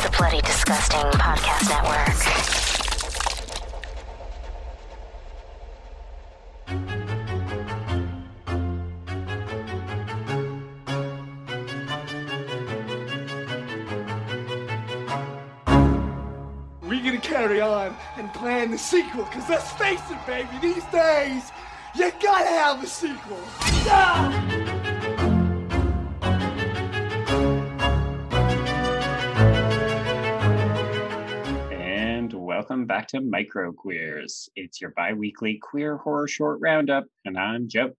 is the Bloody Disgusting Podcast Network. Carry on and plan the sequel, cause let's face it, baby, these days, you gotta have a sequel. Ah! Welcome back to Micro Queers. It's your bi weekly queer horror short roundup, and I'm Joe.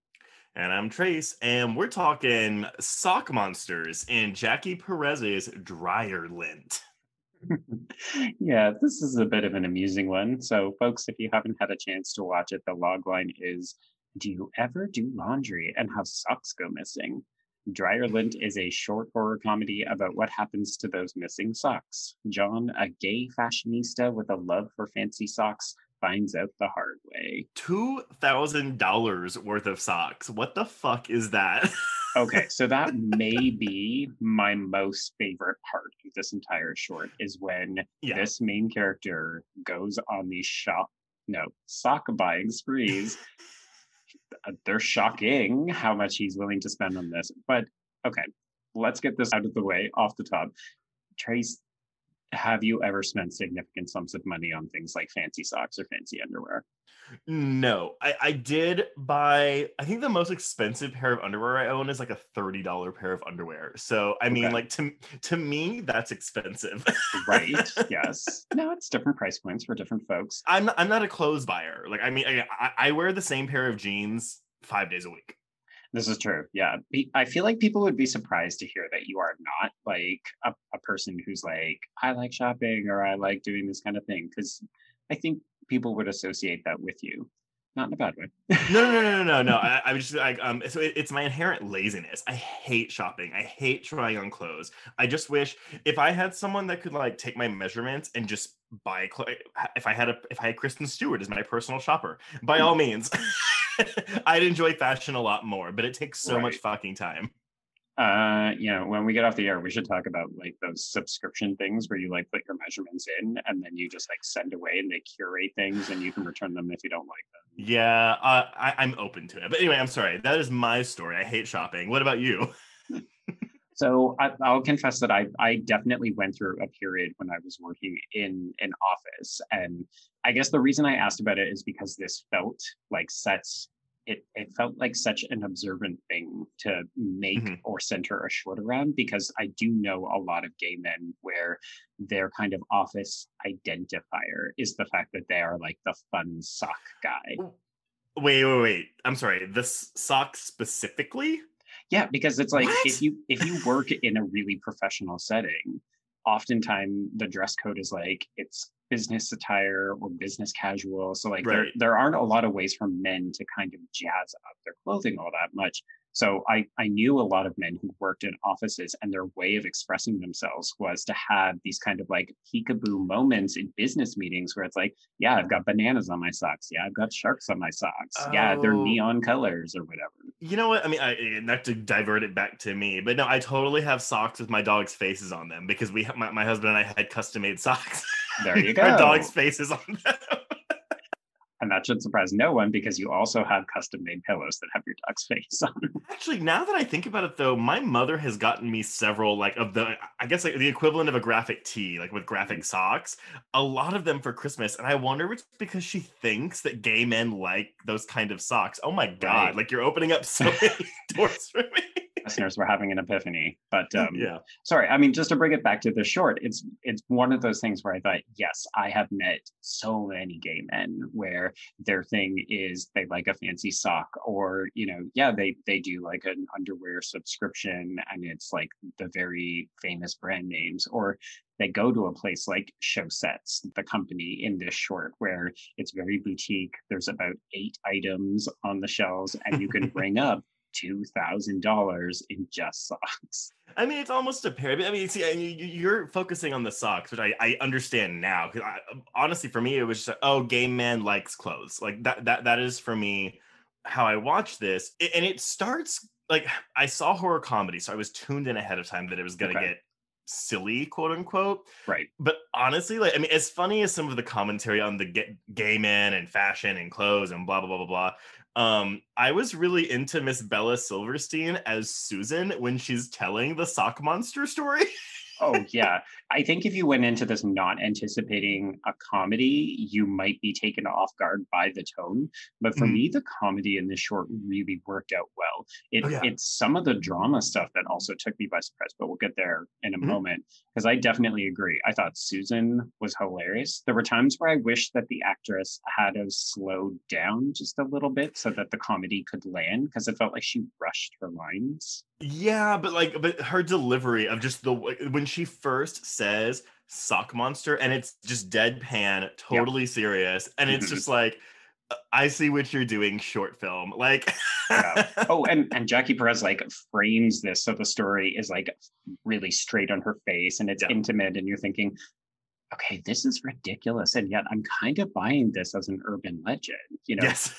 And I'm Trace, and we're talking sock monsters in Jackie Perez's dryer lint. yeah, this is a bit of an amusing one. So, folks, if you haven't had a chance to watch it, the log line is Do you ever do laundry and have socks go missing? Dryer Lint is a short horror comedy about what happens to those missing socks. John, a gay fashionista with a love for fancy socks, finds out the hard way. Two thousand dollars worth of socks. What the fuck is that? Okay, so that may be my most favorite part of this entire short is when Yeah. this main character goes on these shop no sock buying sprees. They're shocking how much he's willing to spend on this. But okay, let's get this out of the way off the top. Trace, have you ever spent significant sums of money on things like fancy socks or fancy underwear? no, I, I did buy. I think the most expensive pair of underwear I own is like a thirty dollar pair of underwear. So I mean, Okay. like to to me, that's expensive. Right? yes. No, it's different price points for different folks. I'm not, I'm not a clothes buyer. Like I mean, I, I wear the same pair of jeans five days a week. This is true. Yeah. I feel like people would be surprised to hear that you are not like a, a person who's like, I like shopping or I like doing this kind of thing. Cause I think people would associate that with you, not in a bad way. no, no, no, no, no, no. I, I was just like, um, so it, it's my inherent laziness. I hate shopping. I hate trying on clothes. I just wish if I had someone that could like take my measurements and just buy clothes. If I had a, if I had Kristen Stewart as my personal shopper, by all means, I'd enjoy fashion a lot more. But it takes so much fucking time. Uh, you know, when we get off the air, we should talk about like those subscription things where you like put your measurements in and then you just like send away and they curate things and you can return them if you don't like them. Yeah, uh, I, I'm open to it. But anyway, I'm sorry. That is my story. I hate shopping. What about you? So I, I'll confess that I I definitely went through a period when I was working in an office, and I guess the reason I asked about it is because this felt like such it it felt like such an observant thing to make Mhm. or center a short around because I do know a lot of gay men where their kind of office identifier is the fact that they are like the fun sock guy. Wait, wait, wait. I'm sorry. This sock specifically? Yeah, because it's like What? if you if you work in a really professional setting, oftentimes the dress code is like it's business attire or business casual. So like there there aren't a lot of ways for men to kind of jazz up their clothing all that much. So I I knew a lot of men who worked in offices and their way of expressing themselves was to have these kind of like peekaboo moments in business meetings where it's like, yeah, I've got bananas on my socks. Yeah, I've got sharks on my socks. Yeah, they're Oh. neon colors or whatever. You know what? I mean, I, eh, not to divert it back to me, but no, I totally have socks with my dog's faces on them because we, my, my husband and I had custom made socks. There you go. Our dog's faces on them. And that should surprise no one because you also have custom made pillows that have your dog's face on. Actually, now that I think about it, though, my mother has gotten me several, like of the, I guess like the equivalent of a graphic tee, like with graphic mm-hmm. socks. A lot of them for Christmas, and I wonder if it's because she thinks that gay men like those kind of socks. Oh my god! Right. Like you're opening up so many doors for me. Listeners were having an epiphany. But um, yeah. sorry, I mean, just to bring it back to the short, it's it's one of those things where I thought, yes, I have met so many gay men where their thing is they like a fancy sock, or you know, yeah, they they do like an underwear subscription, and it's like the very famous brand names, or they go to a place like Show Sets, the company in this short, where it's very boutique. There's about eight items on the shelves, and you can bring up two thousand dollars in just socks. I mean, it's almost a pair. I mean, see, I mean, you- you're focusing on the socks, which I, I understand now. Because honestly, for me, it was just like, oh, gay man likes clothes. Like that. That that is for me how I watch this, I- and it starts like I saw horror comedy, so I was tuned in ahead of time that it was going to Okay. get silly, quote unquote. Right. But honestly, like I mean, as funny as some of the commentary on the gay, gay men and fashion and clothes and blah blah blah blah blah. Um, I was really into Miss Bella Silverstein as Susan when she's telling the sock monster story. Oh yeah. I think if you went into this not anticipating a comedy, you might be taken off guard by the tone. But for Mhm. me, the comedy in this short really worked out well. It, Oh, yeah. It's some of the drama stuff that also took me by surprise, but we'll get there in a Mhm. moment. Because I definitely agree. I thought Susan was hilarious. There were times where I wish that the actress had have slowed down just a little bit so that the comedy could land because it felt like she rushed her lines. Yeah, but like, but her delivery of just the when she first says "sock monster" and it's just deadpan, totally serious, and it's Mhm. just like, "Uh, I see what you're doing, short film. Like, Yeah. oh and and jackie perez like frames this so the story is like really straight on her face and it's Yeah. intimate and you're thinking okay this is ridiculous and yet i'm kind of buying this as an urban legend you know yes.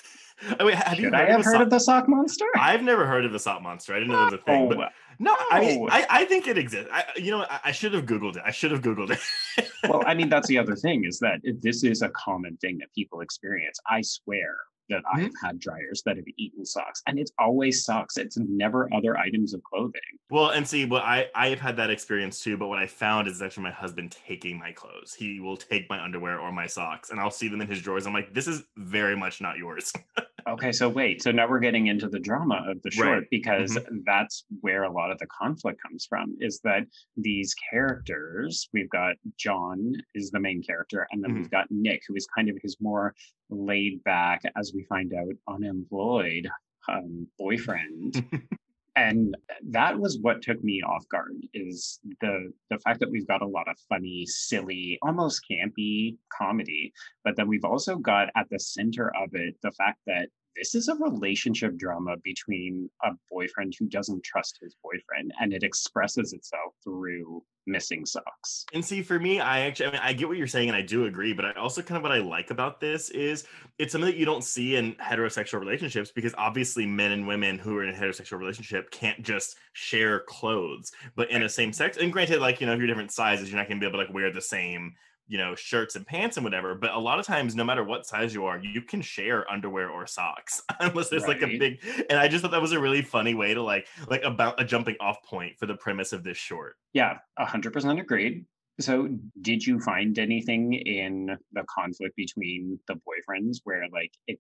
Oh, wait, have you should heard i have of, heard sock- of the sock monster I've never heard of the sock monster. I didn't know there was a thing. But no, I mean. I, I think it exists. I, you know, I, I should have googled it. I should have googled it. well i mean that's the other thing is that this is a common thing that people experience i swear that Mm-hmm. i've had dryers that have eaten socks and it's always socks it's never other items of clothing Well, and see, well, I I've had that experience too. But what I found is actually my husband taking my clothes. He will take my underwear or my socks, and I'll see them in his drawers. I'm like, this is very much not yours. Okay, so wait. So now we're getting into the drama of the short Right. because that's where a lot of the conflict comes from is that these characters, we've got John is the main character, and then we've got Nick, who is kind of his more laid back, as we find out, unemployed um, boyfriend. and that was what took me off guard is the the fact that we've got a lot of funny silly almost campy comedy but then we've also got at the center of it the fact that this is a relationship drama between a boyfriend who doesn't trust his boyfriend and it expresses itself through missing socks And see, for me, I actually, I mean, I get what you're saying, and I do agree. But I also kind of what I like about this is it's something that you don't see in heterosexual relationships because obviously men and women who are in a heterosexual relationship can't just share clothes. But in a same sex, and granted, like you know, if you're different sizes, you're not going to be able to like wear the same you know shirts and pants and whatever but a lot of times no matter what size you are you can share underwear or socks unless there's like a big and i just thought that was a really funny way to like like about a jumping off point for the premise of this short. Yeah 100% agreed. So did you find anything in the conflict between the boyfriends where like it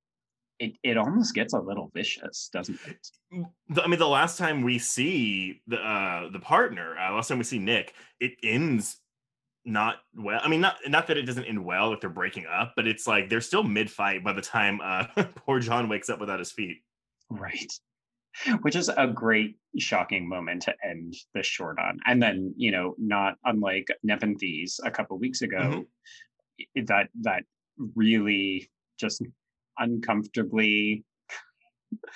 it, it almost gets a little vicious doesn't it I mean, the last time we see the uh, the partner, uh, last time we see Nick, it ends not well. I mean, not not that it doesn't end well, like they're breaking up, but it's like they're still mid fight by the time uh, poor John wakes up without his feet. Right. Which is a great, shocking moment to end the short on. And then, you know, not unlike Nepenthes a couple weeks ago, i- that that really just uncomfortably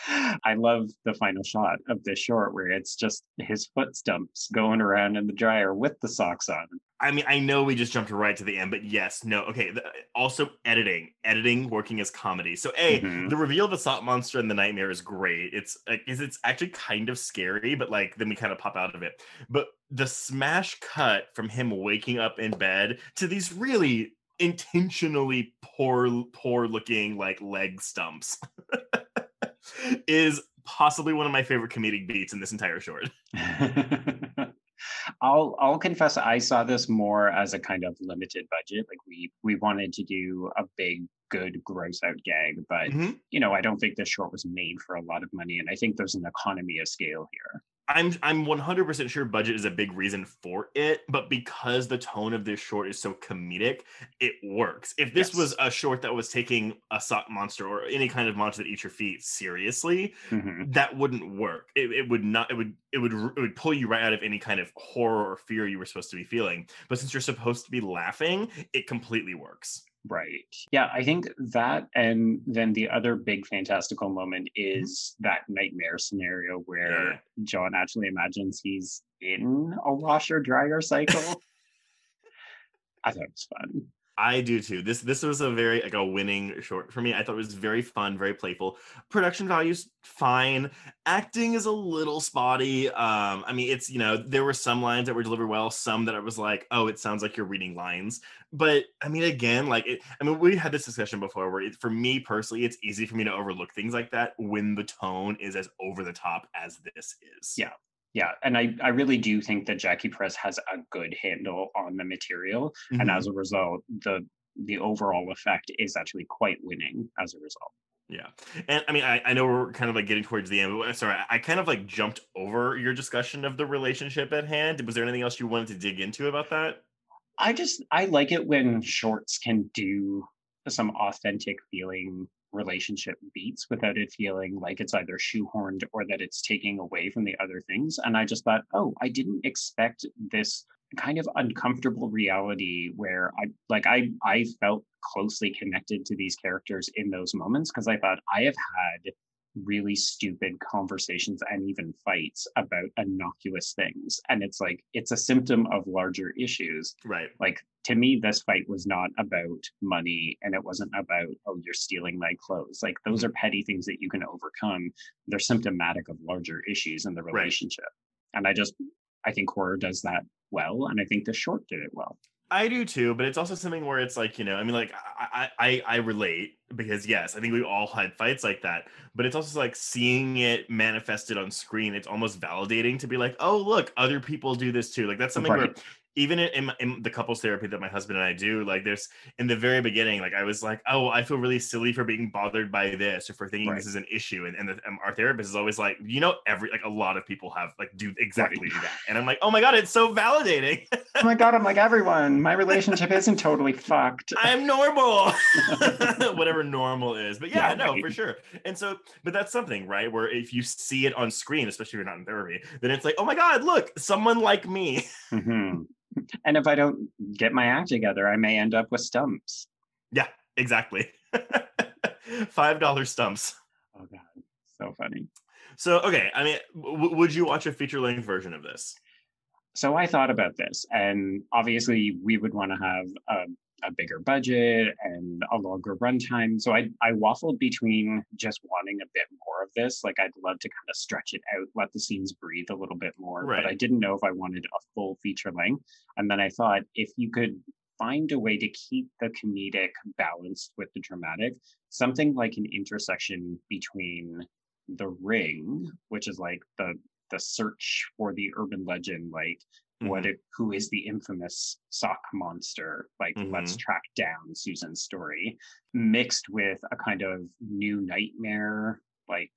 I love the final shot of this short where it's just his foot stumps going around in the dryer with the socks on. I mean, I know we just jumped right to the end, but yes, no, okay. The, also, editing, editing, working as comedy. So, a Mhm. the reveal of the sock monster and the nightmare is great. It's like, is it's actually kind of scary, but like then we kind of pop out of it. But the smash cut from him waking up in bed to these really intentionally poor, poor looking like leg stumps is possibly one of my favorite comedic beats in this entire short. I'll I'll confess I saw this more as a kind of limited budget. Like we we wanted to do a big, good, gross out gag, but Mhm. you know, I don't think this short was made for a lot of money. And I think there's an economy of scale here. I'm I'm 100% sure budget is a big reason for it, but because the tone of this short is so comedic, it works. If this was a short that was taking a sock monster or any kind of monster that eats your feet seriously, Mhm. that wouldn't work. It, it would not. It would. It would. It would pull you right out of any kind of horror or fear you were supposed to be feeling. But since you're supposed to be laughing, it completely works. Right. Yeah, I think that and then the other big fantastical moment is that nightmare scenario where Mm-hmm. Yeah. John actually imagines he's in a washer dryer cycle. I thought it was fun. I do too. This this was a very like a winning short for me. I thought it was very fun, very playful. Production values fine. Acting is a little spotty. Um, I mean, it's you know there were some lines that were delivered well, some that I was like, oh, it sounds like you're reading lines. But I mean, again, like it, I mean, we had this discussion before where it, for me personally, it's easy for me to overlook things like that when the tone is as over the top as this is. Yeah. Yeah, and I, I really do think that Jackie Perez has a good handle on the material, mm-hmm. and as a result, the the overall effect is actually quite winning as a result. Yeah. And I mean, I, I know we're kind of like getting towards the end, but sorry, I kind of like jumped over your discussion of the relationship at hand. Was there anything else you wanted to dig into about that? I just, I like it when shorts can do some authentic feeling relationship beats without it feeling like it's either shoehorned or that it's taking away from the other things. And I just thought, oh, I didn't expect this kind of uncomfortable reality where I like I I felt closely connected to these characters in those moments because I thought I have had really stupid conversations and even fights about innocuous things. And it's like it's a symptom of larger issues. Right. Like to me this fight was not about money and it wasn't about oh you're stealing my clothes. Like those mm-hmm. are petty things that you can overcome. They're symptomatic of larger issues in the relationship. Right. and i just i think horror does that well and i think the short did it well I do too, but it's also something where it's like, you know, I mean, like I, I, I relate because yes, I think we all had fights like that, but it's also like seeing it manifested on screen. It's almost validating to be like, oh, look, other people do this too. Like that's something right. where even in, in, the couples therapy that my husband and I do, like there's in the very beginning, like I was like, oh, I feel really silly for being bothered by this or for thinking right. this is an issue. And, and, the, and, our therapist is always like, you know, every like a lot of people have like do exactly right. that. And I'm like, oh my God, it's so validating. oh my God, I'm like everyone. My relationship isn't totally fucked. I'm normal. Whatever normal is. But yeah, yeah no, right. for sure. And so, but that's something, right? Where if you see it on screen, especially if you're not in therapy, then it's like, oh my God, look, someone like me. Mm-hmm and if I don't get my act together, I may end up with stumps. Yeah, exactly. Five dollar stumps. Oh god, so funny. So okay, I mean, w- would you watch a feature length version of this? So I thought about this, and obviously we would want to have a a bigger budget and a longer runtime. So I I waffled between just wanting a bit more of this. Like I'd love to kind of stretch it out, let the scenes breathe a little bit more. Right. But I didn't know if I wanted a full feature length. And then I thought if you could find a way to keep the comedic balanced with the dramatic, something like an intersection between the ring, which is like the the search for the urban legend, like mm-hmm. what it, who is the infamous sock monster like mm-hmm. let's track down susan's story mixed with a kind of new nightmare like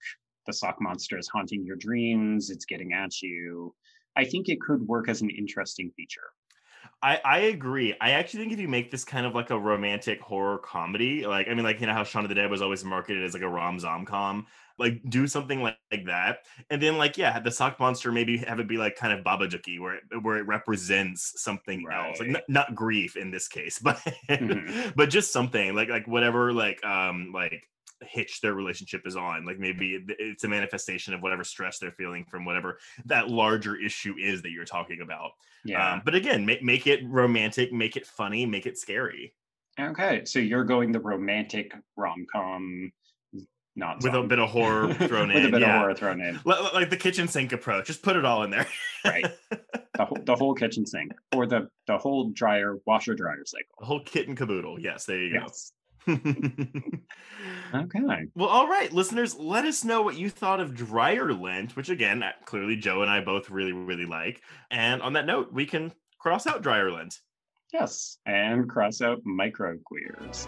the sock monster is haunting your dreams it's getting at you i think it could work as an interesting feature I, I agree. I actually think if you make this kind of like a romantic horror comedy, like I mean, like you know how Shaun of the Dead was always marketed as like a rom zom com, like do something like, like that, and then like yeah, the sock monster maybe have it be like kind of Babadooky, where it, where it represents something right. else, like n- not grief in this case, but mm-hmm. but just something like like whatever like um like hitch their relationship is on. Like maybe it's a manifestation of whatever stress they're feeling from whatever that larger issue is that you're talking about. Yeah. um, but again make, make it romantic make it funny make it scary. Okay so you're going the romantic rom-com not with a bit of horror thrown in with a bit yeah. of horror thrown in. Like the kitchen sink approach just put it all in there. Right. The whole, the whole kitchen sink or the the whole dryer washer dryer cycle. The whole kit and caboodle. Yes there you yes. go okay. Well all right listeners let us know what you thought of dryer lint which again uh, clearly joe and i both really really like. And on that note we can cross out dryer lint. Yes and cross out micro queers